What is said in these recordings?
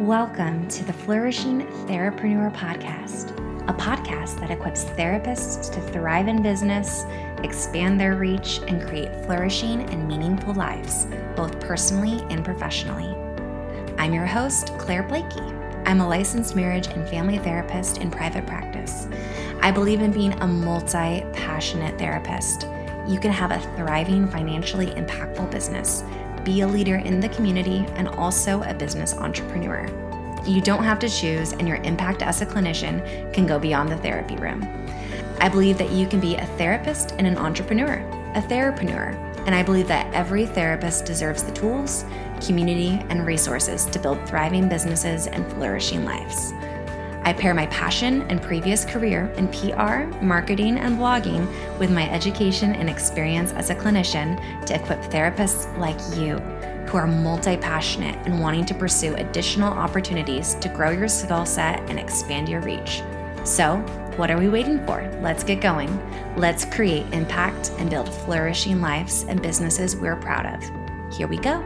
Welcome to the Flourishing Therapreneur Podcast, a podcast that equips therapists to thrive in business, expand their reach, and create flourishing and meaningful lives, both personally and professionally. I'm your host, Claire Blakey. I'm a licensed marriage and family therapist in private practice. I believe in being a multi passionate therapist. You can have a thriving, financially impactful business be a leader in the community, and also a business entrepreneur. You don't have to choose, and your impact as a clinician can go beyond the therapy room. I believe that you can be a therapist and an entrepreneur, a therapreneur, and I believe that every therapist deserves the tools, community, and resources to build thriving businesses and flourishing lives. I pair my passion and previous career in PR, marketing, and blogging with my education and experience as a clinician to equip therapists like you who are multi passionate and wanting to pursue additional opportunities to grow your skill set and expand your reach. So, what are we waiting for? Let's get going. Let's create impact and build flourishing lives and businesses we're proud of. Here we go.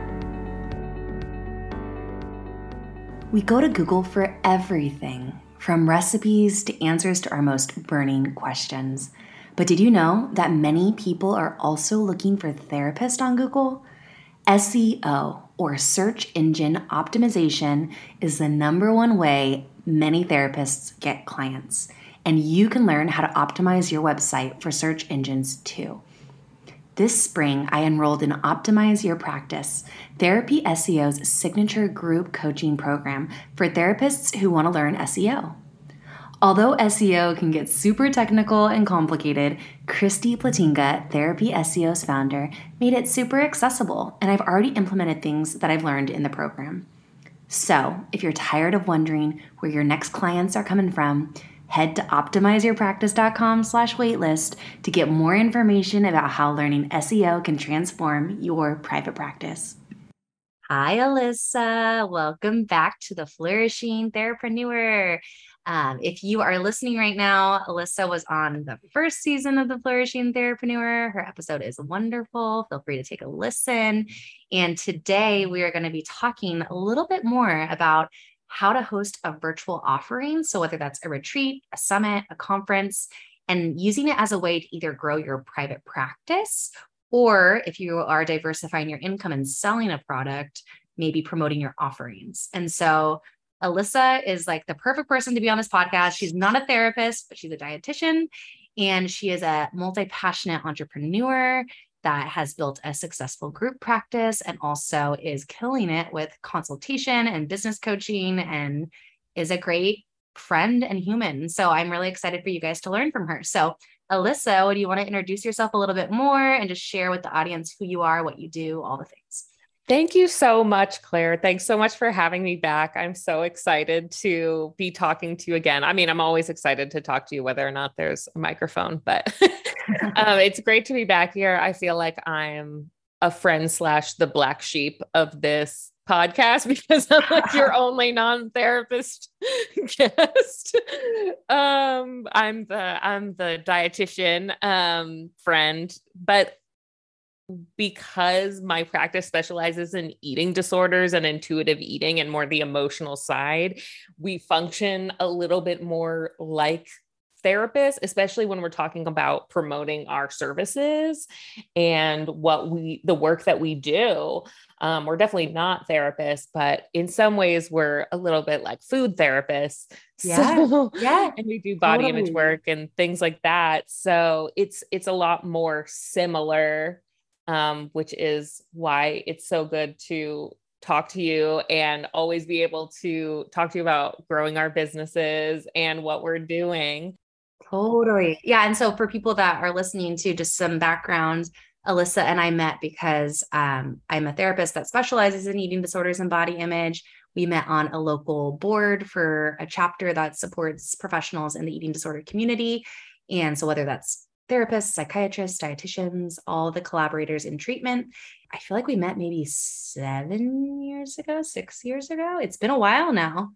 We go to Google for everything from recipes to answers to our most burning questions. But did you know that many people are also looking for therapists on Google? SEO, or search engine optimization, is the number one way many therapists get clients. And you can learn how to optimize your website for search engines too. This spring, I enrolled in Optimize Your Practice, Therapy SEO's signature group coaching program for therapists who want to learn SEO. Although SEO can get super technical and complicated, Christy Platinga, Therapy SEO's founder, made it super accessible, and I've already implemented things that I've learned in the program. So, if you're tired of wondering where your next clients are coming from, head to optimizeyourpractice.com slash waitlist to get more information about how learning SEO can transform your private practice. Hi, Alyssa. Welcome back to the Flourishing Therapreneur. Um, if you are listening right now, Alyssa was on the first season of the Flourishing Therapreneur. Her episode is wonderful. Feel free to take a listen. And today we are going to be talking a little bit more about how to host a virtual offering. So, whether that's a retreat, a summit, a conference, and using it as a way to either grow your private practice or if you are diversifying your income and selling a product, maybe promoting your offerings. And so, Alyssa is like the perfect person to be on this podcast. She's not a therapist, but she's a dietitian and she is a multi passionate entrepreneur that has built a successful group practice and also is killing it with consultation and business coaching and is a great friend and human. So I'm really excited for you guys to learn from her. So, Alyssa, do you want to introduce yourself a little bit more and just share with the audience who you are, what you do, all the things? Thank you so much, Claire. Thanks so much for having me back. I'm so excited to be talking to you again. I mean, I'm always excited to talk to you, whether or not there's a microphone, but um, it's great to be back here. I feel like I'm a friend slash the black sheep of this podcast because I'm like your only non-therapist guest. Um, I'm the I'm the dietitian um, friend, but because my practice specializes in eating disorders and intuitive eating and more the emotional side, we function a little bit more like therapists, especially when we're talking about promoting our services and what we, the work that we do. Um, we're definitely not therapists, but in some ways we're a little bit like food therapists. Yeah. So, yeah. And we do body totally. image work and things like that. So it's, it's a lot more similar um, which is why it's so good to talk to you and always be able to talk to you about growing our businesses and what we're doing. Totally. Yeah. And so for people that are listening to just some background, Alyssa and I met because um, I'm a therapist that specializes in eating disorders and body image. We met on a local board for a chapter that supports professionals in the eating disorder community. And so, whether that's therapists, psychiatrists, dietitians, all the collaborators in treatment. I feel like we met maybe seven years ago, six years ago. It's been a while now.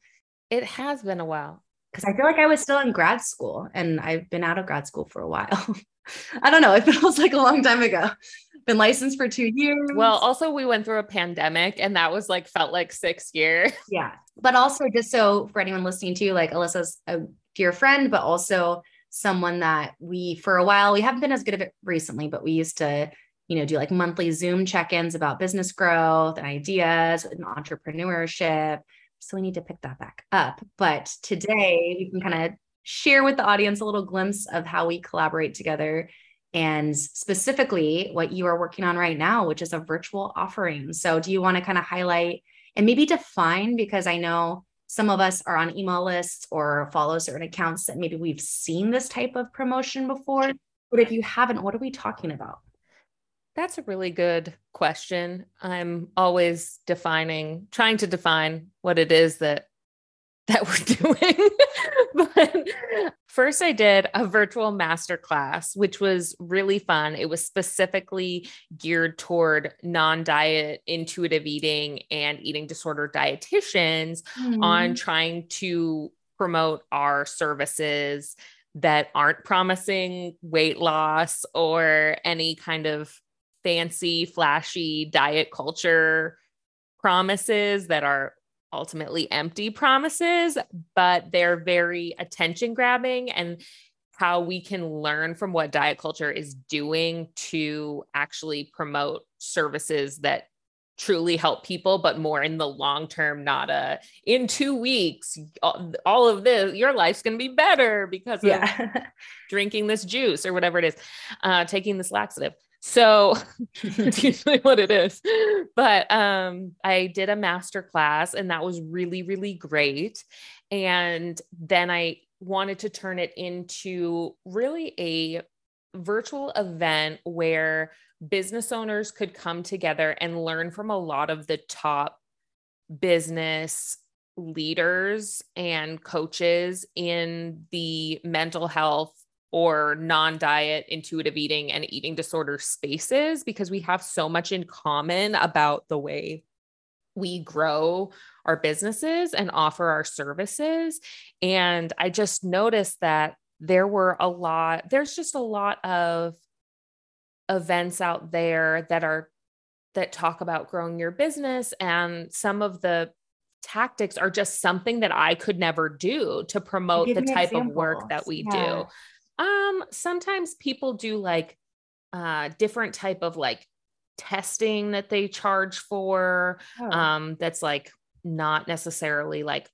It has been a while. Because I feel like I was still in grad school and I've been out of grad school for a while. I don't know. It feels like a long time ago. Been licensed for two years. Well, also we went through a pandemic and that was like felt like six years. Yeah. but also just so for anyone listening to, like Alyssa's a dear friend, but also someone that we for a while we haven't been as good of it recently, but we used to you know do like monthly Zoom check-ins about business growth and ideas and entrepreneurship. So we need to pick that back up. But today we can kind of share with the audience a little glimpse of how we collaborate together and specifically what you are working on right now, which is a virtual offering. So, do you want to kind of highlight and maybe define? Because I know some of us are on email lists or follow certain accounts that maybe we've seen this type of promotion before. But if you haven't, what are we talking about? That's a really good question. I'm always defining, trying to define what it is that that we're doing. but first, I did a virtual masterclass, which was really fun. It was specifically geared toward non diet, intuitive eating, and eating disorder dietitians mm. on trying to promote our services that aren't promising weight loss or any kind of fancy, flashy diet culture promises that are ultimately empty promises, but they're very attention grabbing and how we can learn from what diet culture is doing to actually promote services that truly help people but more in the long term not a in 2 weeks all of this your life's going to be better because yeah. of drinking this juice or whatever it is uh taking this laxative so it's usually what it is. But um, I did a master class and that was really, really great. And then I wanted to turn it into really a virtual event where business owners could come together and learn from a lot of the top business leaders and coaches in the mental health or non diet intuitive eating and eating disorder spaces because we have so much in common about the way we grow our businesses and offer our services. And I just noticed that there were a lot, there's just a lot of events out there that are that talk about growing your business and some of the tactics are just something that I could never do to promote the type examples. of work that we yeah. do. Um, sometimes people do like uh different type of like testing that they charge for. Oh. Um, that's like not necessarily like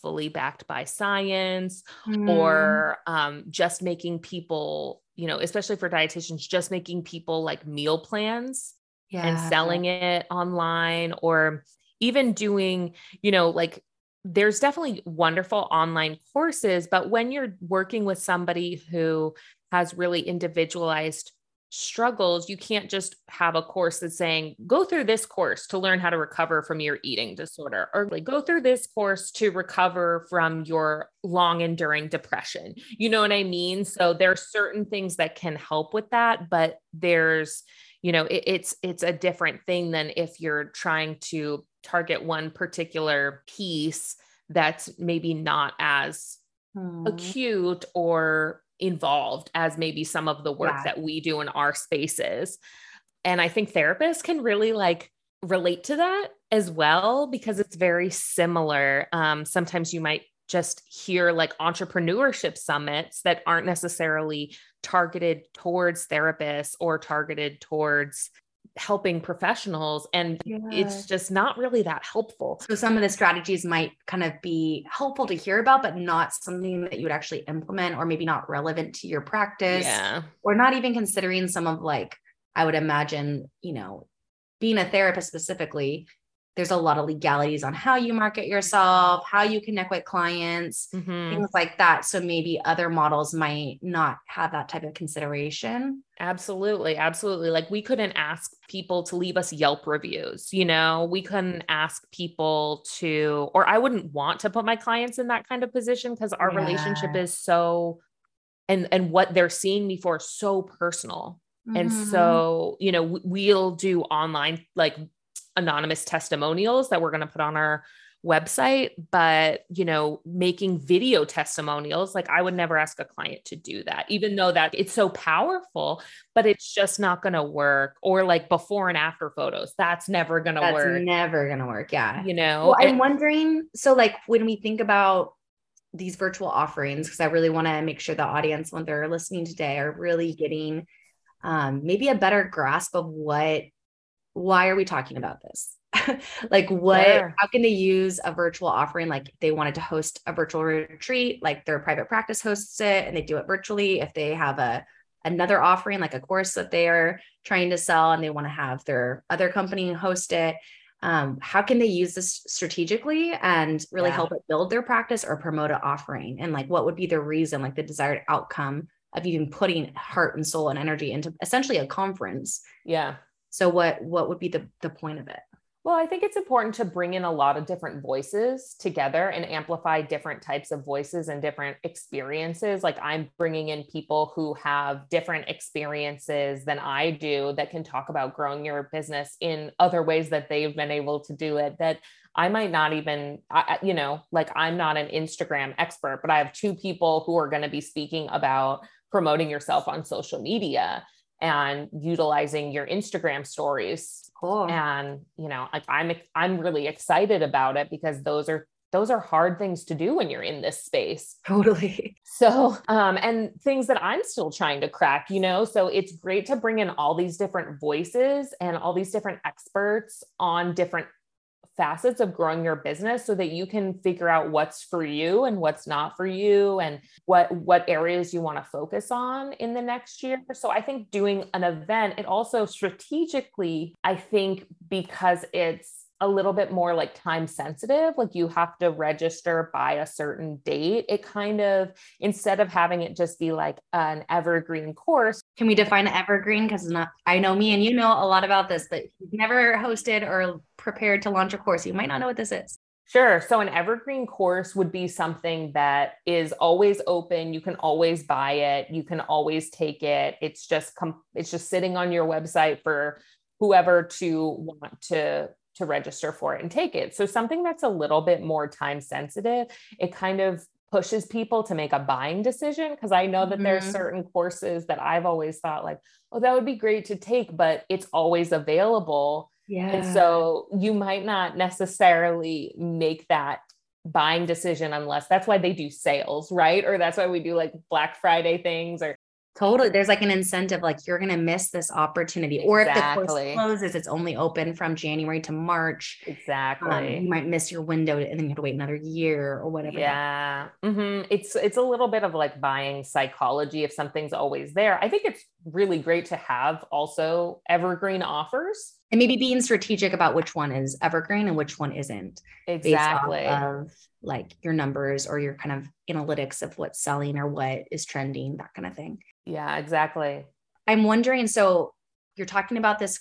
fully backed by science mm. or um just making people, you know, especially for dietitians, just making people like meal plans yeah. and selling it online or even doing, you know, like there's definitely wonderful online courses, but when you're working with somebody who has really individualized struggles, you can't just have a course that's saying, go through this course to learn how to recover from your eating disorder, or like go through this course to recover from your long enduring depression. You know what I mean? So there are certain things that can help with that, but there's, you know, it, it's it's a different thing than if you're trying to target one particular piece that's maybe not as hmm. acute or involved as maybe some of the work yeah. that we do in our spaces. And I think therapists can really like relate to that as well because it's very similar. Um, sometimes you might just hear like entrepreneurship summits that aren't necessarily targeted towards therapists or targeted towards helping professionals and yeah. it's just not really that helpful. So some of the strategies might kind of be helpful to hear about but not something that you would actually implement or maybe not relevant to your practice yeah. or not even considering some of like I would imagine, you know, being a therapist specifically, there's a lot of legalities on how you market yourself, how you connect with clients, mm-hmm. things like that. So maybe other models might not have that type of consideration. Absolutely. Absolutely. Like we couldn't ask people to leave us Yelp reviews, you know, we couldn't ask people to, or I wouldn't want to put my clients in that kind of position because our yeah. relationship is so, and, and what they're seeing me for so personal. Mm-hmm. And so, you know, we'll do online like anonymous testimonials that we're going to put on our website, but you know, making video testimonials, like I would never ask a client to do that, even though that it's so powerful, but it's just not going to work. Or like before and after photos, that's never going to work. Never going to work. Yeah. You know, well, I'm wondering. So, like, when we think about these virtual offerings, because I really want to make sure the audience, when they're listening today, are really getting um, maybe a better grasp of what, why are we talking about this? like what sure. how can they use a virtual offering like they wanted to host a virtual retreat like their private practice hosts it and they do it virtually if they have a another offering like a course that they are trying to sell and they want to have their other company host it um, how can they use this strategically and really yeah. help it build their practice or promote an offering and like what would be the reason like the desired outcome of even putting heart and soul and energy into essentially a conference yeah so what what would be the the point of it well, I think it's important to bring in a lot of different voices together and amplify different types of voices and different experiences. Like I'm bringing in people who have different experiences than I do that can talk about growing your business in other ways that they've been able to do it that I might not even, I, you know, like I'm not an Instagram expert, but I have two people who are going to be speaking about promoting yourself on social media and utilizing your Instagram stories Cool. And you know, like I'm I'm really excited about it because those are those are hard things to do when you're in this space. Totally. So, um, and things that I'm still trying to crack, you know, so it's great to bring in all these different voices and all these different experts on different facets of growing your business so that you can figure out what's for you and what's not for you and what what areas you want to focus on in the next year. So i think doing an event it also strategically i think because it's a little bit more like time sensitive like you have to register by a certain date it kind of instead of having it just be like an evergreen course. Can we define evergreen? Because not i know me and you know a lot about this but never hosted or prepared to launch a course you might not know what this is Sure. So an evergreen course would be something that is always open. You can always buy it. You can always take it. It's just com- it's just sitting on your website for whoever to want to to register for it and take it. So something that's a little bit more time sensitive, it kind of pushes people to make a buying decision because I know that mm-hmm. there's certain courses that I've always thought like, oh, that would be great to take, but it's always available. Yeah. And so you might not necessarily make that buying decision unless that's why they do sales, right? Or that's why we do like Black Friday things or Totally. There's like an incentive, like you're going to miss this opportunity. Or if the course closes, it's only open from January to March. Um, exactly. Um, you might miss your window and then you have to wait another year or whatever. Yeah. Mm-hmm. It's, it's a little bit of like buying psychology if something's always there. I think it's really great to have also evergreen offers. And maybe being strategic about which one is evergreen and which one isn't. Exactly. of like your numbers or your kind of analytics of what's selling or what is trending, that kind of thing. Yeah, exactly. I'm wondering so you're talking about this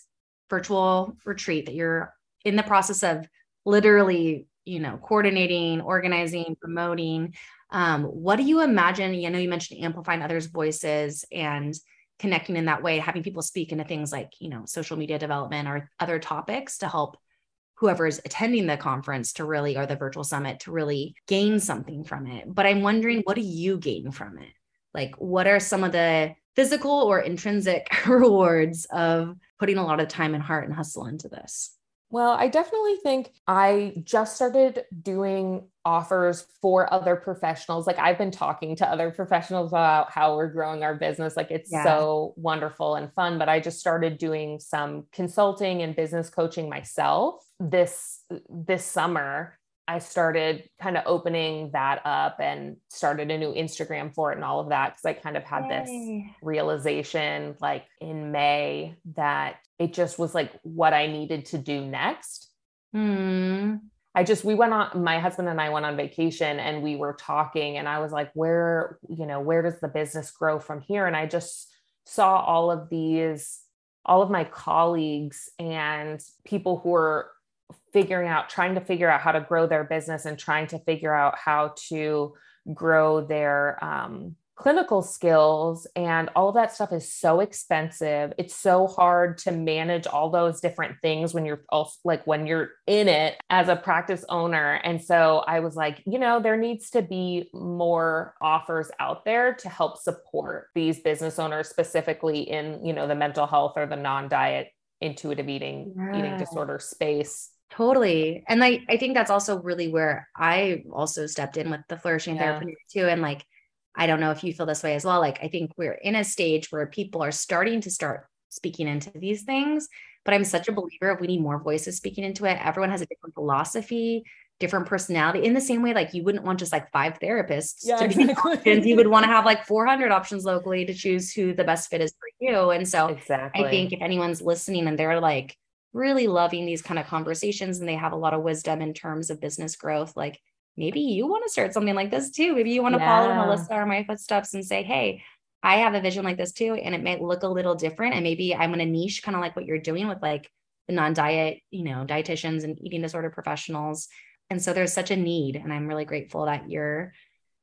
virtual retreat that you're in the process of literally, you know, coordinating, organizing, promoting. Um, what do you imagine? You know, you mentioned amplifying others' voices and connecting in that way, having people speak into things like, you know, social media development or other topics to help whoever is attending the conference to really or the virtual summit to really gain something from it. But I'm wondering, what do you gain from it? Like, what are some of the physical or intrinsic rewards of putting a lot of time and heart and hustle into this? Well, I definitely think I just started doing offers for other professionals. Like I've been talking to other professionals about how we're growing our business. Like it's yeah. so wonderful and fun. But I just started doing some consulting and business coaching myself this this summer I started kind of opening that up and started a new Instagram for it and all of that because I kind of had Yay. this realization like in May that it just was like what I needed to do next. Mm. I just, we went on, my husband and I went on vacation and we were talking, and I was like, where, you know, where does the business grow from here? And I just saw all of these, all of my colleagues and people who are figuring out trying to figure out how to grow their business and trying to figure out how to grow their um, clinical skills and all of that stuff is so expensive. It's so hard to manage all those different things when you're also like when you're in it as a practice owner. And so I was like, you know, there needs to be more offers out there to help support these business owners specifically in, you know, the mental health or the non-diet intuitive eating yeah. eating disorder space. Totally. And I, I think that's also really where I also stepped in with the flourishing yeah. therapy too. And like I don't know if you feel this way as well. Like, I think we're in a stage where people are starting to start speaking into these things, but I'm such a believer of we need more voices speaking into it. Everyone has a different philosophy, different personality. In the same way, like you wouldn't want just like five therapists yeah, to be exactly. You would want to have like 400 options locally to choose who the best fit is for you. And so exactly. I think if anyone's listening and they're like really loving these kind of conversations and they have a lot of wisdom in terms of business growth, like maybe you want to start something like this too. Maybe you want to yeah. follow Alyssa or my footsteps and say, hey, I have a vision like this too. And it might look a little different. And maybe I'm going to niche kind of like what you're doing with like the non-diet, you know, dietitians and eating disorder professionals. And so there's such a need. And I'm really grateful that you're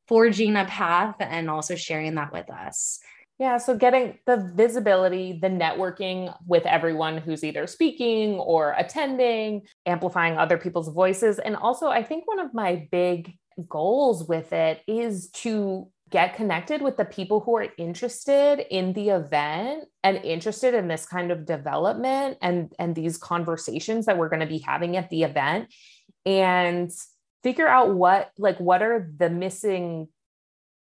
forging a path and also sharing that with us. Yeah. So getting the visibility, the networking with everyone who's either speaking or attending, amplifying other people's voices. And also, I think one of my big goals with it is to get connected with the people who are interested in the event and interested in this kind of development and and these conversations that we're going to be having at the event and figure out what like what are the missing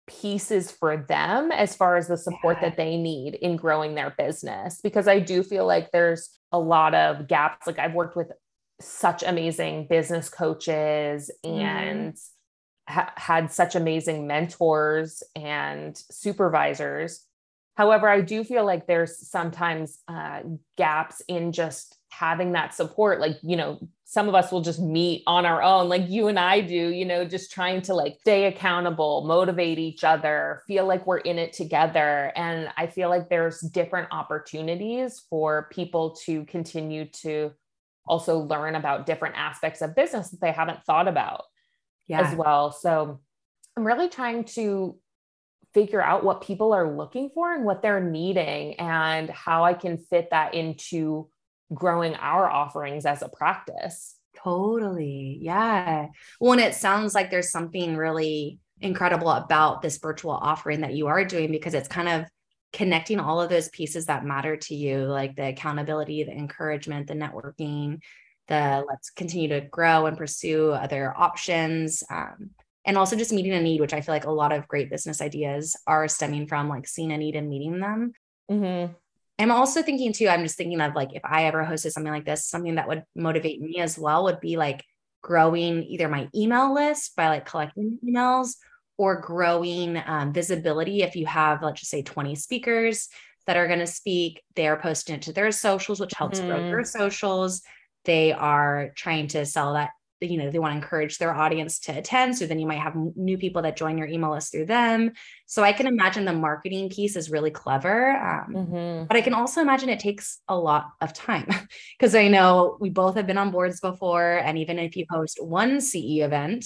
pieces for them as far as the support yeah. that they need in growing their business because I do feel like there's a lot of gaps like I've worked with such amazing business coaches mm-hmm. and mm. ha- had such amazing mentors and supervisors however I do feel like there's sometimes uh, gaps in just having that support like you know some of us will just meet on our own like you and I do you know just trying to like stay accountable motivate each other feel like we're in it together and i feel like there's different opportunities for people to continue to also learn about different aspects of business that they haven't thought about yeah. as well so i'm really trying to figure out what people are looking for and what they're needing and how i can fit that into growing our offerings as a practice. Totally. Yeah. Well, and it sounds like there's something really incredible about this virtual offering that you are doing because it's kind of connecting all of those pieces that matter to you, like the accountability, the encouragement, the networking, the let's continue to grow and pursue other options. Um, and also just meeting a need, which I feel like a lot of great business ideas are stemming from like seeing a need and meeting them. Mm-hmm. I'm also thinking too, I'm just thinking of like if I ever hosted something like this, something that would motivate me as well would be like growing either my email list by like collecting emails or growing um, visibility. If you have, let's just say 20 speakers that are going to speak, they are posting it to their socials, which helps mm. grow their socials. They are trying to sell that you know they want to encourage their audience to attend so then you might have new people that join your email list through them. So i can imagine the marketing piece is really clever um, mm-hmm. but i can also imagine it takes a lot of time because i know we both have been on boards before and even if you host one ce event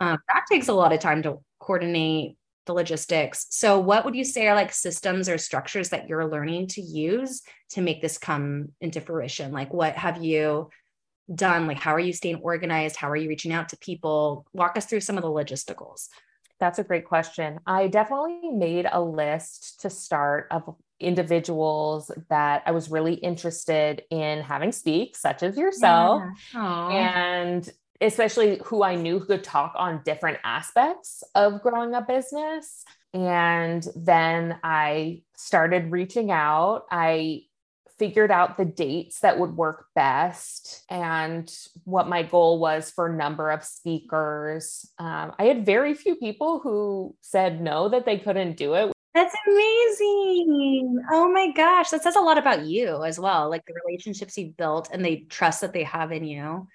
um, that takes a lot of time to coordinate the logistics. So what would you say are like systems or structures that you're learning to use to make this come into fruition? Like what have you done? Like, how are you staying organized? How are you reaching out to people? Walk us through some of the logisticals. That's a great question. I definitely made a list to start of individuals that I was really interested in having speak, such as yourself, yeah. and especially who I knew who could talk on different aspects of growing a business. And then I started reaching out. I figured out the dates that would work best and what my goal was for number of speakers. Um, I had very few people who said no, that they couldn't do it. That's amazing. Oh my gosh. That says a lot about you as well, like the relationships you've built and the trust that they have in you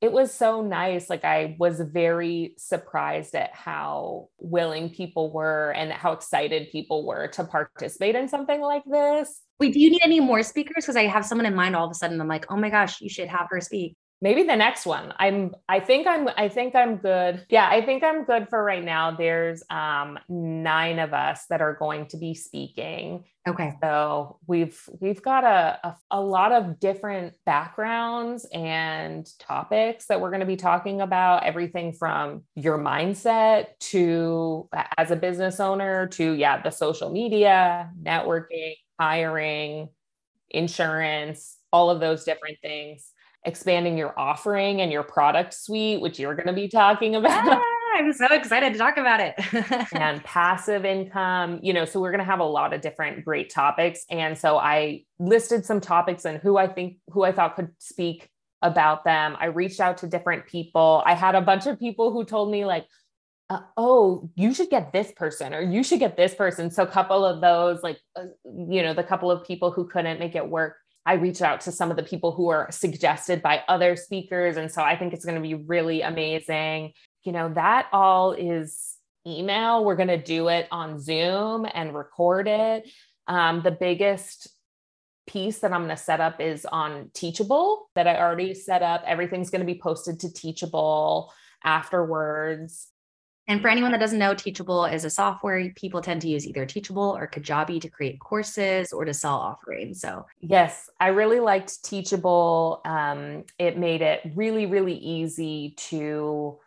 it was so nice. Like I was very surprised at how willing people were and how excited people were to participate in something like this. Wait, do you need any more speakers? Because I have someone in mind all of a sudden. I'm like, oh my gosh, you should have her speak. maybe the next one i'm i think i'm i think i'm good yeah i think i'm good for right now there's um nine of us that are going to be speaking okay so we've we've got a, a, a lot of different backgrounds and topics that we're going to be talking about everything from your mindset to as a business owner to yeah the social media networking hiring insurance all of those different things expanding your offering and your product suite, which you're going to be talking about. Ah, I'm so excited to talk about it. and passive income, you know, so we're going to have a lot of different great topics. And so I listed some topics and who I think, who I thought could speak about them. I reached out to different people. I had a bunch of people who told me, like, uh, oh, you should get this person or you should get this person. So, a couple of those, like, uh, you know, the couple of people who couldn't make it work I reach out to some of the people who are suggested by other speakers. And so I think it's going to be really amazing. You know, that all is email. We're going to do it on Zoom and record it. Um, the biggest piece that I'm going to set up is on Teachable that I already set up. Everything's going to be posted to Teachable afterwards. And for anyone that doesn't know, Teachable is a software people tend to use either Teachable or Kajabi to create courses or to sell offerings. So, yes, I really liked Teachable. Um, it made it really, really easy to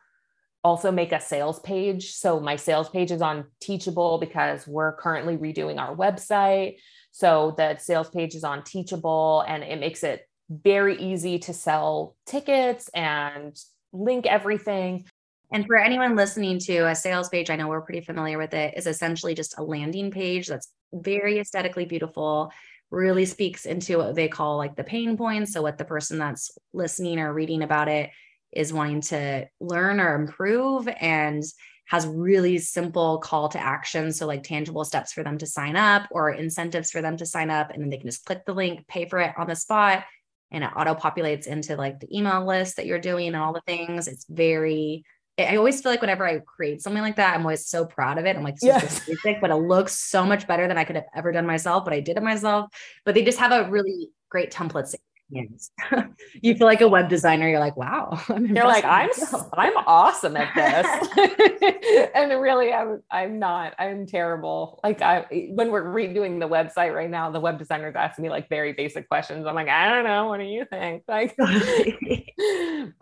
also make a sales page. So, my sales page is on Teachable because we're currently redoing our website. So, the sales page is on Teachable and it makes it very easy to sell tickets and link everything. And for anyone listening to a sales page, I know we're pretty familiar with it, is essentially just a landing page that's very aesthetically beautiful, really speaks into what they call like the pain points. So, what the person that's listening or reading about it is wanting to learn or improve and has really simple call to action. So, like tangible steps for them to sign up or incentives for them to sign up. And then they can just click the link, pay for it on the spot, and it auto populates into like the email list that you're doing and all the things. It's very I always feel like whenever I create something like that, I'm always so proud of it. I'm like, so yes. basic, but it looks so much better than I could have ever done myself. But I did it myself. But they just have a really great template Yes. you feel like a web designer. You're like, wow. You're like, I'm I'm awesome at this. and really I'm I'm not. I'm terrible. Like I when we're redoing the website right now, the web designer's asking me like very basic questions. I'm like, I don't know. What do you think? Like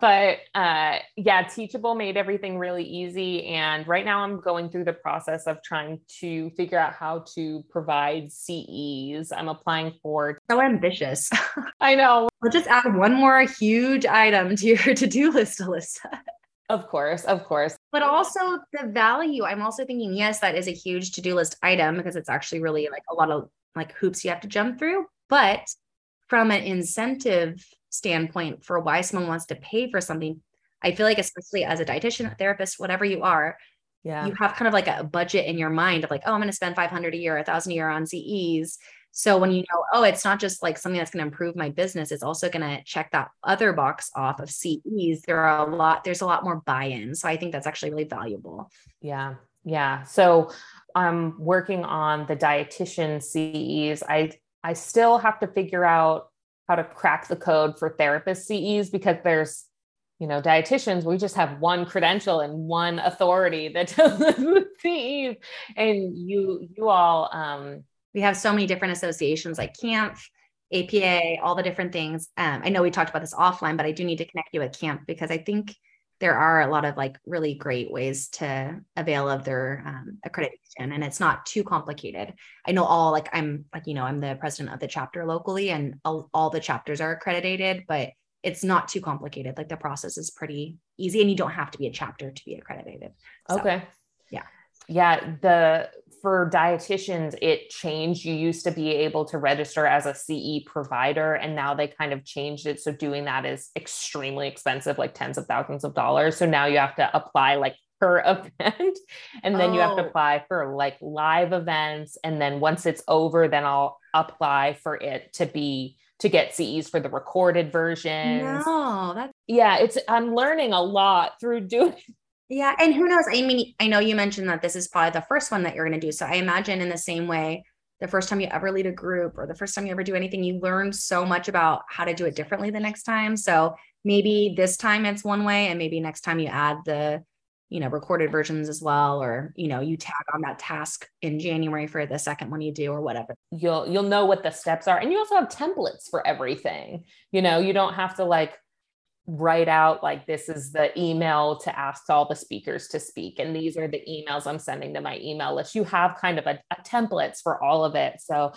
but uh yeah, teachable made everything really easy. And right now I'm going through the process of trying to figure out how to provide CEs. I'm applying for so ambitious. I know we will just add one more huge item to your to-do list, Alyssa. Of course, of course. But also the value. I'm also thinking, yes, that is a huge to-do list item because it's actually really like a lot of like hoops you have to jump through. But from an incentive standpoint for why someone wants to pay for something, I feel like especially as a dietitian, a therapist, whatever you are, yeah. you have kind of like a budget in your mind of like, oh, I'm going to spend 500 a year, a thousand a year on CEs. So when you know, oh, it's not just like something that's going to improve my business, it's also going to check that other box off of CEs. There are a lot, there's a lot more buy-in. So I think that's actually really valuable. Yeah. Yeah. So I'm working on the dietitian CEs. I I still have to figure out how to crack the code for therapist CEs because there's you know, dietitians, we just have one credential and one authority that does the CEs. And you, you all, um, we have so many different associations like CAMFT, APA, all the different things. Um, I know we talked about this offline, but I do need to connect you with CAMFT because I think there are a lot of like really great ways to avail of their um, accreditation and it's not too complicated. I know all like i'm like you know i'm the president of the chapter locally and all, all the chapters are accredited but it's not too complicated. Like the process is pretty easy and you don't have to be a chapter to be accredited. So, okay yeah the for dietitians, it changed. You used to be able to register as a CE provider, and now they kind of changed it. So doing that is extremely expensive, like tens of thousands of dollars. So now you have to apply like per event, and then oh. you have to oh. apply for like live events. And then once it's over, then I'll apply for it to be to get CEs for the recorded versions. No, that's yeah, it's I'm learning a lot through doing yeah. And who knows? I mean, I know you mentioned that this is probably the first one that you're going to do. So I imagine in the same way the first time you ever lead a group or the first time you ever do anything, you learn so much about how to do it differently the next time. So maybe this time it's one way, and maybe next time you add the you know recorded versions as well or you know you tag on that task in january for the second one you do or whatever you'll you'll know what the steps are and you also have templates for everything you know you don't have to like write out like this is the email to ask all the speakers to speak and these are the emails i'm sending to my email list. You have kind of a, a templates for all of it. So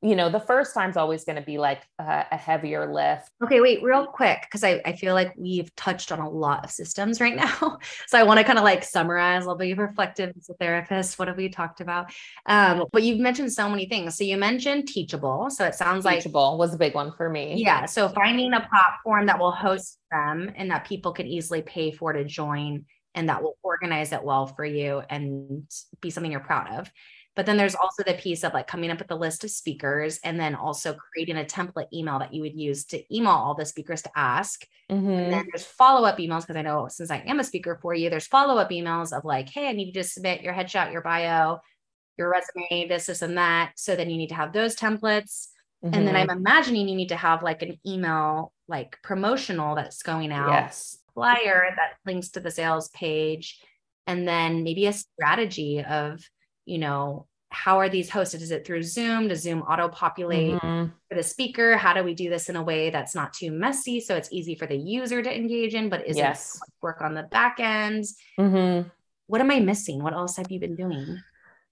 you know, the first time's always going to be like a, a, heavier lift. Okay, wait, real quick, because I, I feel like we've touched on a lot of systems right now. so I want to kind of like summarize a little bit reflective as a therapist. What have we talked about? Um, but you've mentioned so many things. So you mentioned Teachable. So it sounds like Teachable was a big one for me. Yeah. So finding a platform that will host them and that people can easily pay for to join and that will organize it well for you and be something you're proud of. But then there's also the piece of like coming up with a list of speakers and then also creating a template email that you would use to email all the speakers to ask. Mm-hmm. And then there's follow up emails because I know since I am a speaker for you, there's follow up emails of like, hey, I need you to submit your headshot, your bio, your resume, this, this, and that. So then you need to have those templates. Mm-hmm. And then I'm mm-hmm. imagining you need to have like an email, like promotional that's going out, yes. flyer that links to the sales page, and then maybe a strategy of you know, how are these hosted? Is it through Zoom? Does Zoom auto populate mm-hmm. for the speaker? How do we do this in a way that's not too messy so it's easy for the user to engage in, but isn't yes. work on the back end? Mm-hmm. What am I missing? What else have you been doing?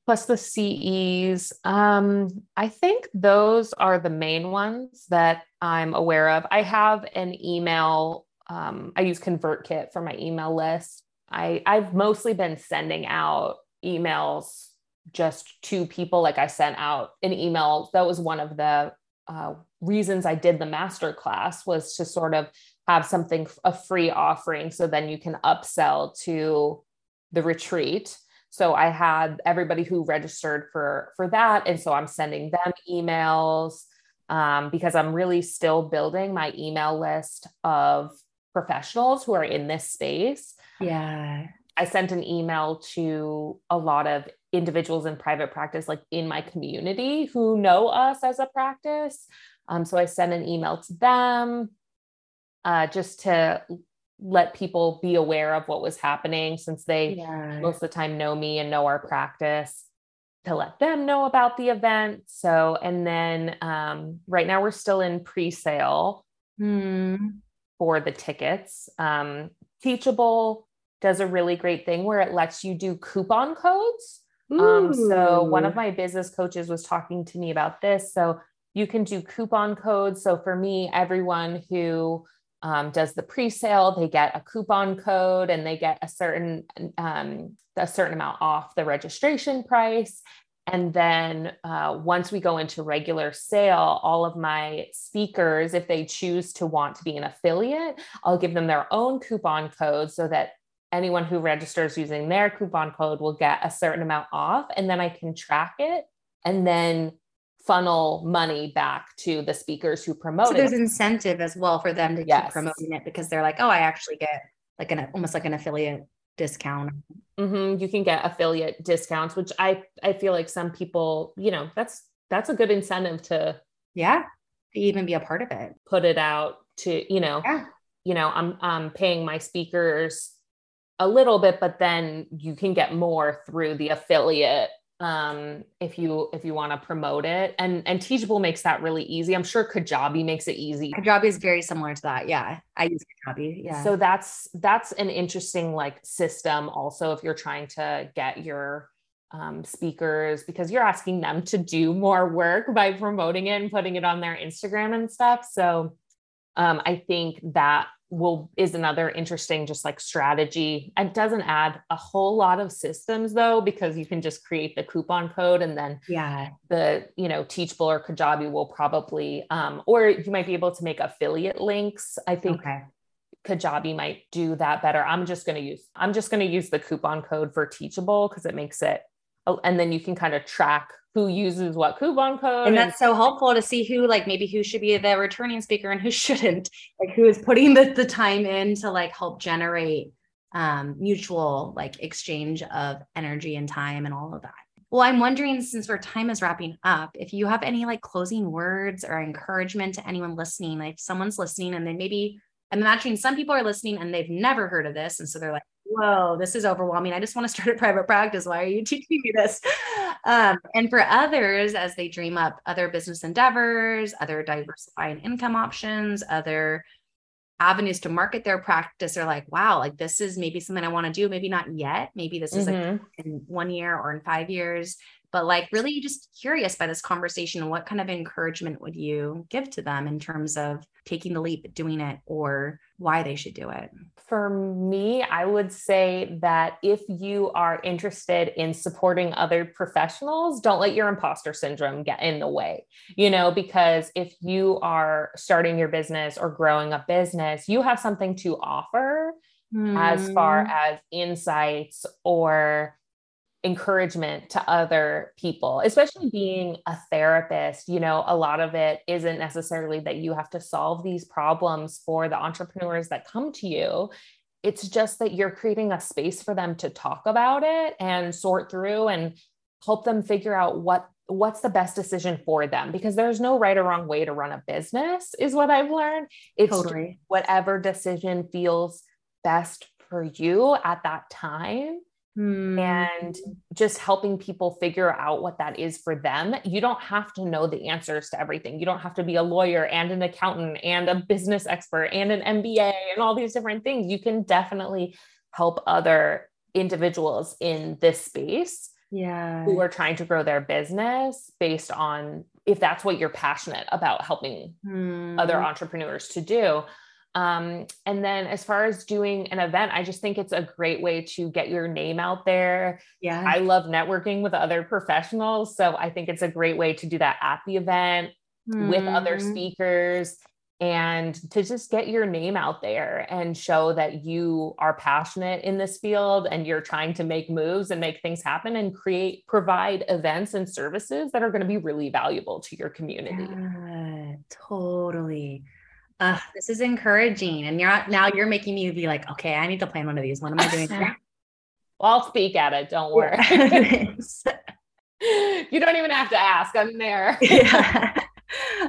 Plus the CEs. Um, I think those are the main ones that I'm aware of. I have an email. Um, I use ConvertKit for my email list. I, I've mostly been sending out emails just two people. Like I sent out an email. That was one of the uh, reasons I did the master class was to sort of have something a free offering, so then you can upsell to the retreat. So I had everybody who registered for for that, and so I'm sending them emails um, because I'm really still building my email list of professionals who are in this space. Yeah. I sent an email to a lot of individuals in private practice, like in my community who know us as a practice. Um, so I sent an email to them uh, just to let people be aware of what was happening since they yeah. most of the time know me and know our practice to let them know about the event. So, and then um, right now we're still in pre sale hmm. for the tickets. Um, Teachable does a really great thing where it lets you do coupon codes. Um, so one of my business coaches was talking to me about this. So you can do coupon codes. So for me, everyone who um, does the pre-sale, they get a coupon code and they get a certain um, a certain amount off the registration price. And then uh, once we go into regular sale, all of my speakers, if they choose to want to be an affiliate, I'll give them their own coupon code so that anyone who registers using their coupon code will get a certain amount off and then I can track it and then funnel money back to the speakers who promote it. so there's it. incentive as well for them to yes. keep promoting it because they're like, oh, I actually get like an almost like an affiliate discount. Mm-hmm. You can get affiliate discounts, which I I feel like some people, you know, that's that's a good incentive to yeah, to even be a part of it. Put it out to you know, yeah. you know, I'm I'm paying my speakers a little bit, but then you can get more through the affiliate um if you if you want to promote it. And and teachable makes that really easy. I'm sure kajabi makes it easy. Kajabi is very similar to that. Yeah i use kajabi. Yeah. So that's that's an interesting like system also if you're trying to get your um, speakers because you're asking them to do more work by promoting it and putting it on their instagram and stuff. So um, i think that will is another interesting just like strategy. It doesn't add a whole lot of systems though because you can just create the coupon code and then yeah. the you know teachable or kajabi will probably um or you might be able to make affiliate links. I think okay. kajabi might do that better. I'm just going to use i'm just going to use the coupon code for teachable because it makes it and then you can kind of track who uses what coupon code. And that's so helpful to see who like maybe who should be the returning speaker and who shouldn't, like who is putting the, the time in to like help generate um, mutual like exchange of energy and time and all of that. Well, I'm wondering since our time is wrapping up, if you have any like closing words or encouragement to anyone listening, like if someone's listening and then maybe I'm imagining some people are listening and they've never heard of this. And so they're like, whoa, this is overwhelming. I just want to start a private practice. Why are you teaching me this? Um, and for others, as they dream up other business endeavors, other diversifying income options, other avenues to market their practice they're like, wow, like this is maybe something I want to do. Maybe not yet. Maybe this is mm-hmm. like in one year or in five years, but like really just curious by this conversation. What kind of encouragement would you give to them in terms of taking the leap, doing it, or why they should do it? For me, I would say that if you are interested in supporting other professionals, don't let your imposter syndrome get in the way, you know, because if you are starting your business or growing a business, you have something to offer mm. as far hmm. as insights or encouragement to other people, especially being a therapist. You know, a lot of it isn't necessarily that you have to solve these problems for the entrepreneurs that come to you. It's just that you're creating a space for them to talk about it and sort through and help them figure out what what's the best decision for them because there's no right or wrong way to run a business is what I've learned. It's totally. whatever decision feels best for you at that time Hmm. and just helping people figure out what that is for them. You don't have to know the answers to everything. You don't have to be a lawyer and an accountant and a business expert and an MBA and all these different things. You can definitely help other individuals in this space yeah who are trying to grow their business based on if that's what you're passionate about helping hmm. other entrepreneurs to do um, and then as far as doing an event, I just think it's a great way to get your name out there. Yeah. I love networking with other professionals. So I think it's a great way to do that at the event mm. with other hmm. speakers and to just get your name out there and show that you are passionate in this field and you're trying to make moves and make things happen and create provide events and services that are going to be really valuable to your community. Yeah, totally uh, this is encouraging. And you're now you're making me be like, okay, I need to plan one of these. What am I doing? well, I'll speak at it. Don't worry. you don't even have to ask. I'm there. yeah.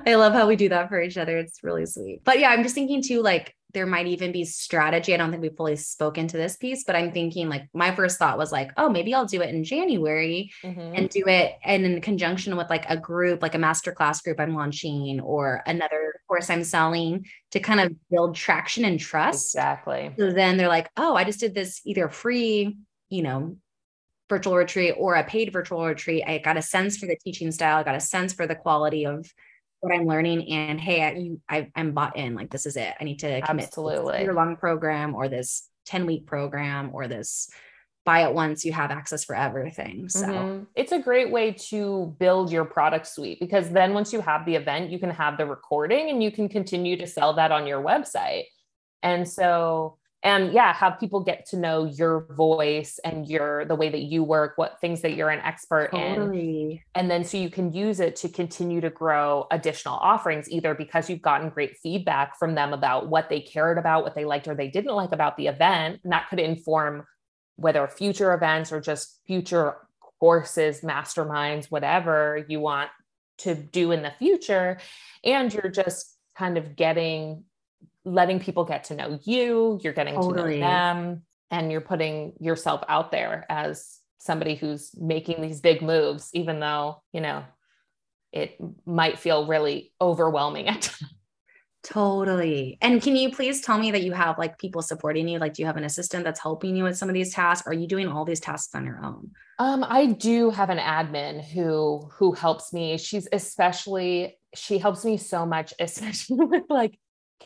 I love how we do that for each other. It's really sweet. But yeah, I'm just thinking too, like there might even be strategy. I don't think we fully spoken to this piece, but I'm thinking like my first thought was like, oh, maybe I'll do it in January mm-hmm. and do it and in conjunction with like a group, like a masterclass group I'm launching or another course I'm selling to kind of build traction and trust. Exactly. So then they're like, oh, I just did this either free, you know, virtual retreat or a paid virtual retreat. I got a sense for the teaching style, I got a sense for the quality of what I'm learning and hey, I, you, I am bought in. Like this is it. I need to commit Absolutely. to your long program or this 10 week program or this buy it once you have access for everything. So mm-hmm. it's a great way to build your product suite because then once you have the event, you can have the recording and you can continue to sell that on your website. And so and yeah have people get to know your voice and your the way that you work what things that you're an expert totally. in and then so you can use it to continue to grow additional offerings either because you've gotten great feedback from them about what they cared about what they liked or they didn't like about the event and that could inform whether future events or just future courses masterminds whatever you want to do in the future and you're just kind of getting letting people get to know you, you're getting totally. to know them, and you're putting yourself out there as somebody who's making these big moves, even though, you know, it might feel really overwhelming at times. Totally. And can you please tell me that you have like people supporting you? Like, do you have an assistant that's helping you with some of these tasks? Are you doing all these tasks on your own? Um, I do have an admin who who helps me. She's especially she helps me so much, especially with like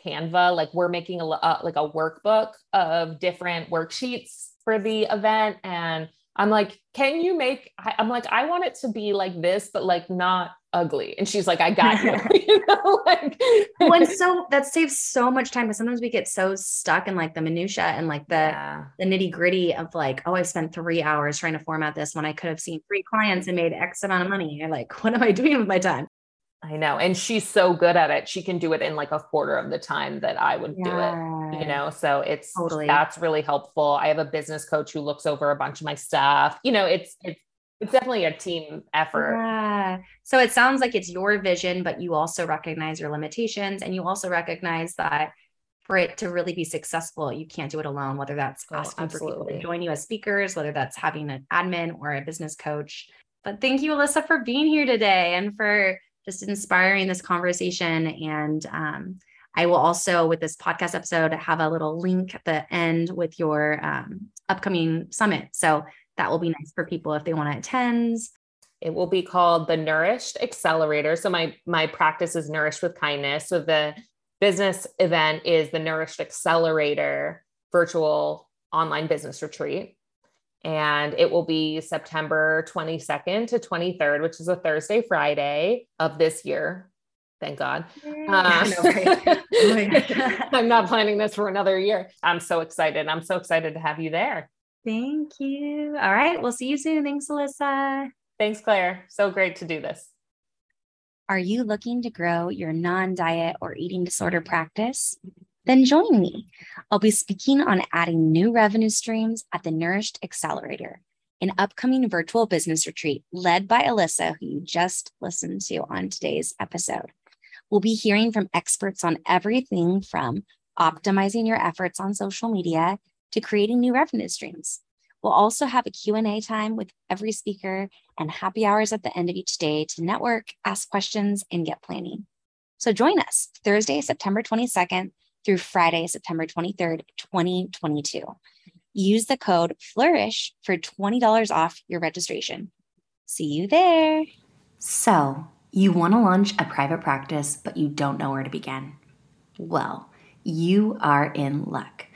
Canva. Like we're making a uh, like a workbook of different worksheets for the event, and I'm like, can you make? I'm like, I want it to be like this, but like not ugly. And she's like, I got you. you know, like when so that saves so much time because sometimes we get so stuck in like the minutia and like the yeah. the nitty gritty of like, oh, I spent three hours trying to format this when I could have seen three clients and made X amount of money. You're like, what am I doing with my time? I know. And she's so good at it. She can do it in like a quarter of the time that I would yeah. do it, you know? So it's totally that's really helpful. I have a business coach who looks over a bunch of my stuff. You know, it's, it's, it's definitely a team effort. Yeah. So it sounds like it's your vision, but you also recognize your limitations and you also recognize that for it to really be successful, you can't do it alone, whether that's oh, asking absolutely. for people to join you as speakers, whether that's having an admin or a business coach. But thank you, Alyssa, for being here today and for just inspiring this conversation. And um, I will also, with this podcast episode, have a little link at the end with your um, upcoming summit. So that will be nice for people if they want to attend. It will be called the Nourished Accelerator. So my my practice is Nourished with Kindness. So the business event is the Nourished Accelerator virtual online business retreat. And it will be September 22nd to 23rd, which is a Thursday, Friday of this year. Thank God. Uh, I'm not planning this for another year. I'm so excited. I'm so excited to have you there. Thank you. All right. We'll see you soon. Thanks, Alyssa. Thanks, Claire. So great to do this. Are you looking to grow your non diet or eating disorder practice? Then join me. I'll be speaking on adding new revenue streams at the Nourished Accelerator, an upcoming virtual business retreat led by Alyssa, who you just listened to on today's episode. We'll be hearing from experts on everything from optimizing your efforts on social media to creating new revenue streams. We'll also have a Q&A time with every speaker and happy hours at the end of each day to network, ask questions, and get planning. So join us Thursday, September 22nd through Friday, September 23rd, 2022. Use the code FLOURISH for $20 off your registration. See you there. So, you want to launch a private practice, but you don't know where to begin? Well, you are in luck.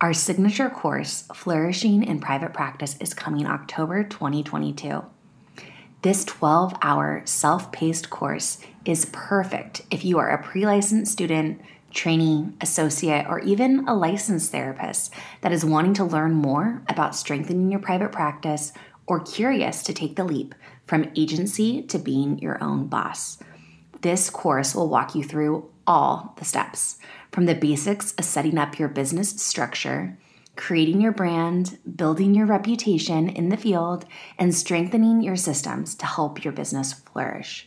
Our signature course, Flourishing in Private Practice, is coming October 2022. This 12 hour self paced course is perfect if you are a pre licensed student, trainee, associate, or even a licensed therapist that is wanting to learn more about strengthening your private practice or curious to take the leap from agency to being your own boss. This course will walk you through all the steps from the basics of setting up your business structure, creating your brand, building your reputation in the field, and strengthening your systems to help your business flourish.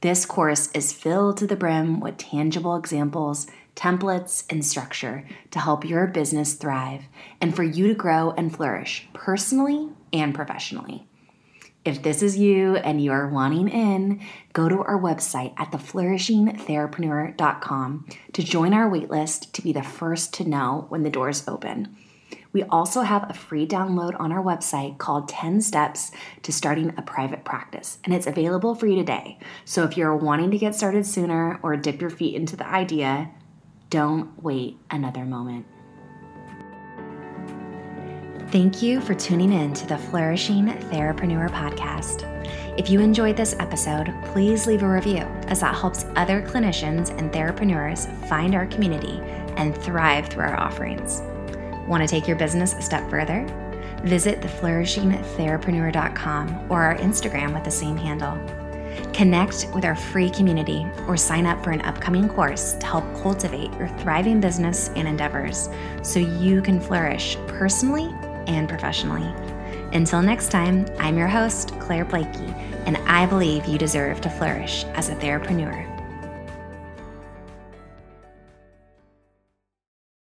This course is filled to the brim with tangible examples, templates, and structure to help your business thrive and for you to grow and flourish personally and professionally. If this is you and you are wanting in, go to our website at theflourishingtherapreneur.com to join our waitlist to be the first to know when the doors open. We also have a free download on our website called 10 Steps to Starting a Private Practice, and it's available for you today. So if you're wanting to get started sooner or dip your feet into the idea, don't wait another moment. Thank you for tuning in to the Flourishing Therapreneur podcast. If you enjoyed this episode, please leave a review as that helps other clinicians and therapreneurs find our community and thrive through our offerings. Want to take your business a step further? Visit theflourishingtherapreneur.com or our Instagram with the same handle. Connect with our free community or sign up for an upcoming course to help cultivate your thriving business and endeavors so you can flourish personally and professionally. Until next time, I'm your host, Claire Blakey, and I believe you deserve to flourish as a therapreneur.